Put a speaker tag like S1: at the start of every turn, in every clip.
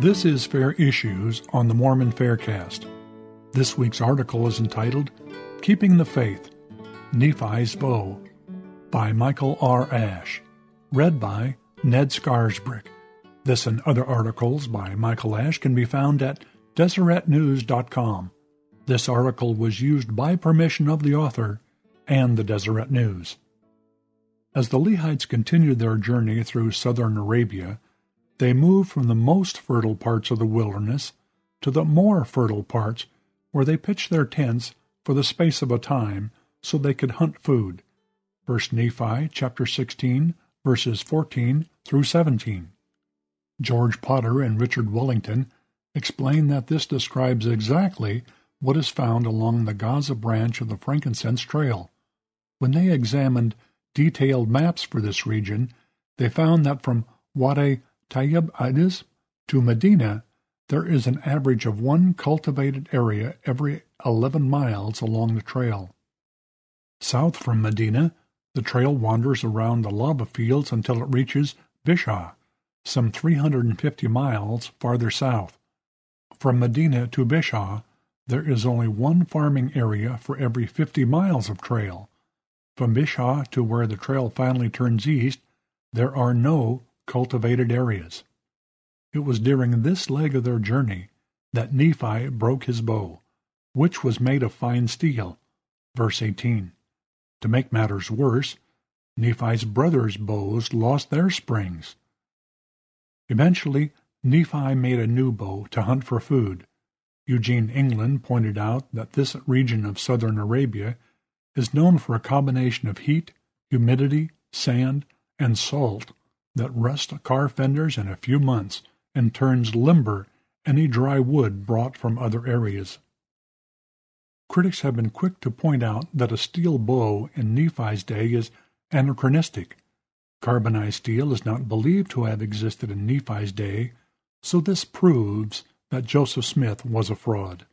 S1: This is Fair Issues on the Mormon Faircast. This week's article is entitled Keeping the Faith Nephi's Bow by Michael R. Ash, read by Ned Scarisbrick. This and other articles by Michael Ash can be found at DeseretNews.com. This article was used by permission of the author and the Deseret News. As the Lehites continued their journey through southern Arabia, they moved from the most fertile parts of the wilderness to the more fertile parts where they pitched their tents for the space of a time so they could hunt food. 1 Nephi chapter 16 verses 14 through 17. George Potter and Richard Wellington explain that this describes exactly what is found along the Gaza branch of the Frankincense Trail. When they examined detailed maps for this region, they found that from Wadi Tayyib Addis to Medina, there is an average of one cultivated area every 11 miles along the trail. South from Medina, the trail wanders around the lava fields until it reaches Bishah, some 350 miles farther south. From Medina to Bishah, there is only one farming area for every 50 miles of trail. From Bishah to where the trail finally turns east, there are no cultivated areas. It was during this leg of their journey that Nephi broke his bow, which was made of fine steel. Verse 18. To make matters worse, Nephi's brothers' bows lost their springs. Eventually, Nephi made a new bow to hunt for food. Eugene England pointed out that this region of southern Arabia is known for a combination of heat, humidity, sand, and salt that rusts car fenders in a few months and turns limber any dry wood brought from other areas. Critics have been quick to point out that a steel bow in Nephi's day is anachronistic. Carbonized steel is not believed to have existed in Nephi's day, so this proves that Joseph Smith was a fraud.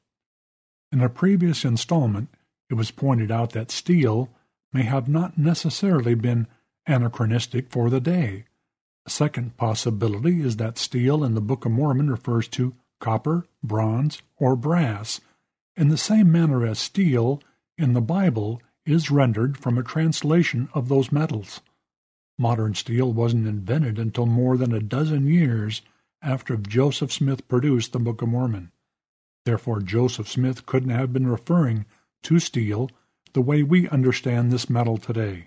S1: In a previous installment, it was pointed out that steel may have not necessarily been anachronistic for the day, second possibility is that steel in the Book of Mormon refers to copper, bronze, or brass, in the same manner as steel in the Bible is rendered from a translation of those metals. Modern steel wasn't invented until more than a dozen years after Joseph Smith produced the Book of Mormon. Therefore, Joseph Smith couldn't have been referring to steel the way we understand this metal today.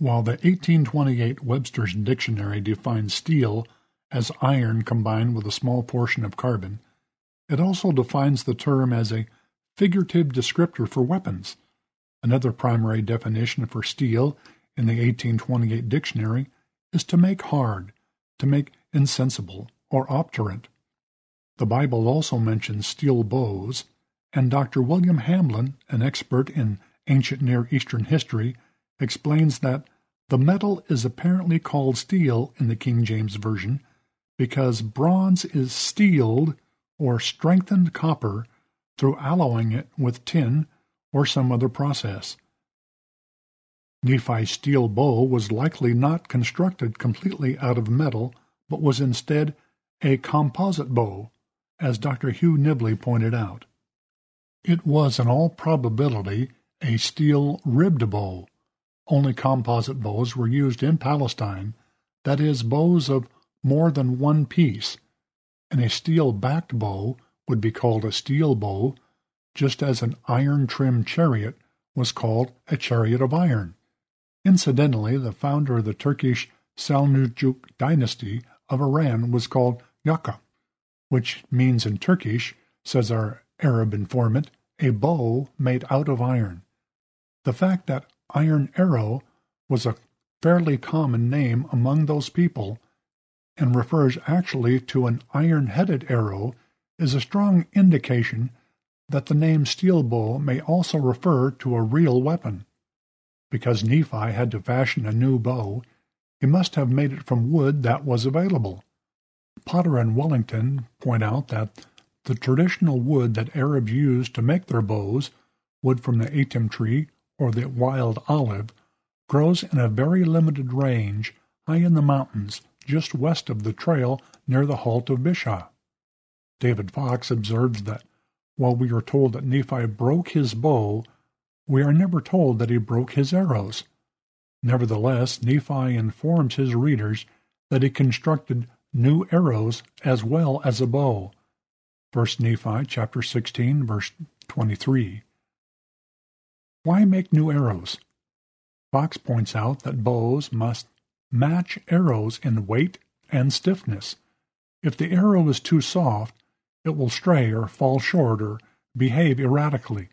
S1: While the 1828 Webster's Dictionary defines steel as iron combined with a small portion of carbon, it also defines the term as a figurative descriptor for weapons. Another primary definition for steel in the 1828 dictionary is to make hard, to make insensible, or obdurate. The Bible also mentions steel bows, and Dr. William Hamblin, an expert in ancient Near Eastern history, explains that the metal is apparently called steel in the King James Version because bronze is steeled or strengthened copper through alloying it with tin or some other process. Nephi's steel bow was likely not constructed completely out of metal, but was instead a composite bow, as Dr. Hugh Nibley pointed out. It was in all probability a steel ribbed bow, only composite bows were used in Palestine, that is, bows of more than one piece, and a steel-backed bow would be called a steel bow, just as an iron-trimmed chariot was called a chariot of iron. Incidentally, the founder of the Turkish Seljuk dynasty of Iran was called Yaka, which means in Turkish, says our Arab informant, a bow made out of iron. The fact that iron arrow was a fairly common name among those people and refers actually to an iron-headed arrow is a strong indication that the name steel bow may also refer to a real weapon. Because Nephi had to fashion a new bow, he must have made it from wood that was available. Potter and Wellington point out that the traditional wood that Arabs used to make their bows, wood from the atim tree or the wild olive, grows in a very limited range high in the mountains just west of the trail near the halt of Bishah. David Fox observes that while we are told that Nephi broke his bow, we are never told that he broke his arrows. Nevertheless, Nephi informs his readers that he constructed new arrows as well as a bow. 1 Nephi chapter 16 verse 23. Why make new arrows? Fox points out that bows must match arrows in weight and stiffness. If the arrow is too soft, it will stray or fall short or behave erratically.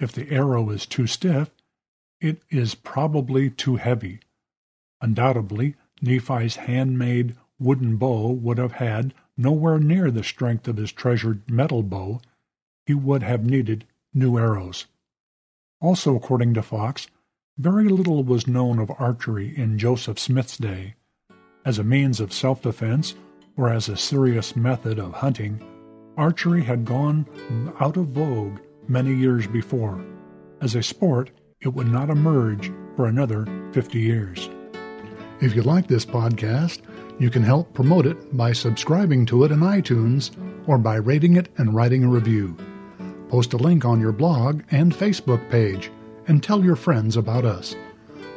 S1: If the arrow is too stiff, it is probably too heavy. Undoubtedly, Nephi's handmade wooden bow would have had nowhere near the strength of his treasured metal bow. He would have needed new arrows. Also, according to Fox, very little was known of archery in Joseph Smith's day. As a means of self defense or as a serious method of hunting, archery had gone out of vogue many years before. As a sport, it would not emerge for another 50 years. If you like this podcast, you can help promote it by subscribing to it in iTunes or by rating it and writing a review. Post a link on your blog and Facebook page and tell your friends about us.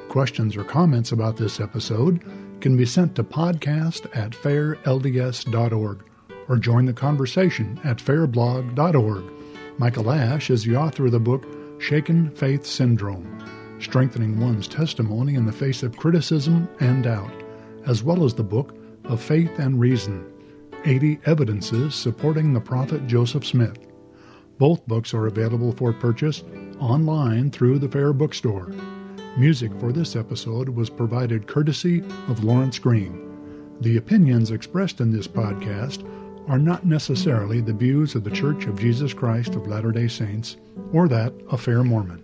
S1: Questions or comments about this episode can be sent to podcast at fairlds.org or join the conversation at fairblog.org. Michael Ash is the author of the book Shaken Faith Syndrome Strengthening One's Testimony in the Face of Criticism and Doubt, as well as the book of Faith and Reason 80 Evidences Supporting the Prophet Joseph Smith. Both books are available for purchase online through the Fair Bookstore. Music for this episode was provided courtesy of Lawrence Green. The opinions expressed in this podcast are not necessarily the views of the Church of Jesus Christ of Latter day Saints or that of Fair Mormon.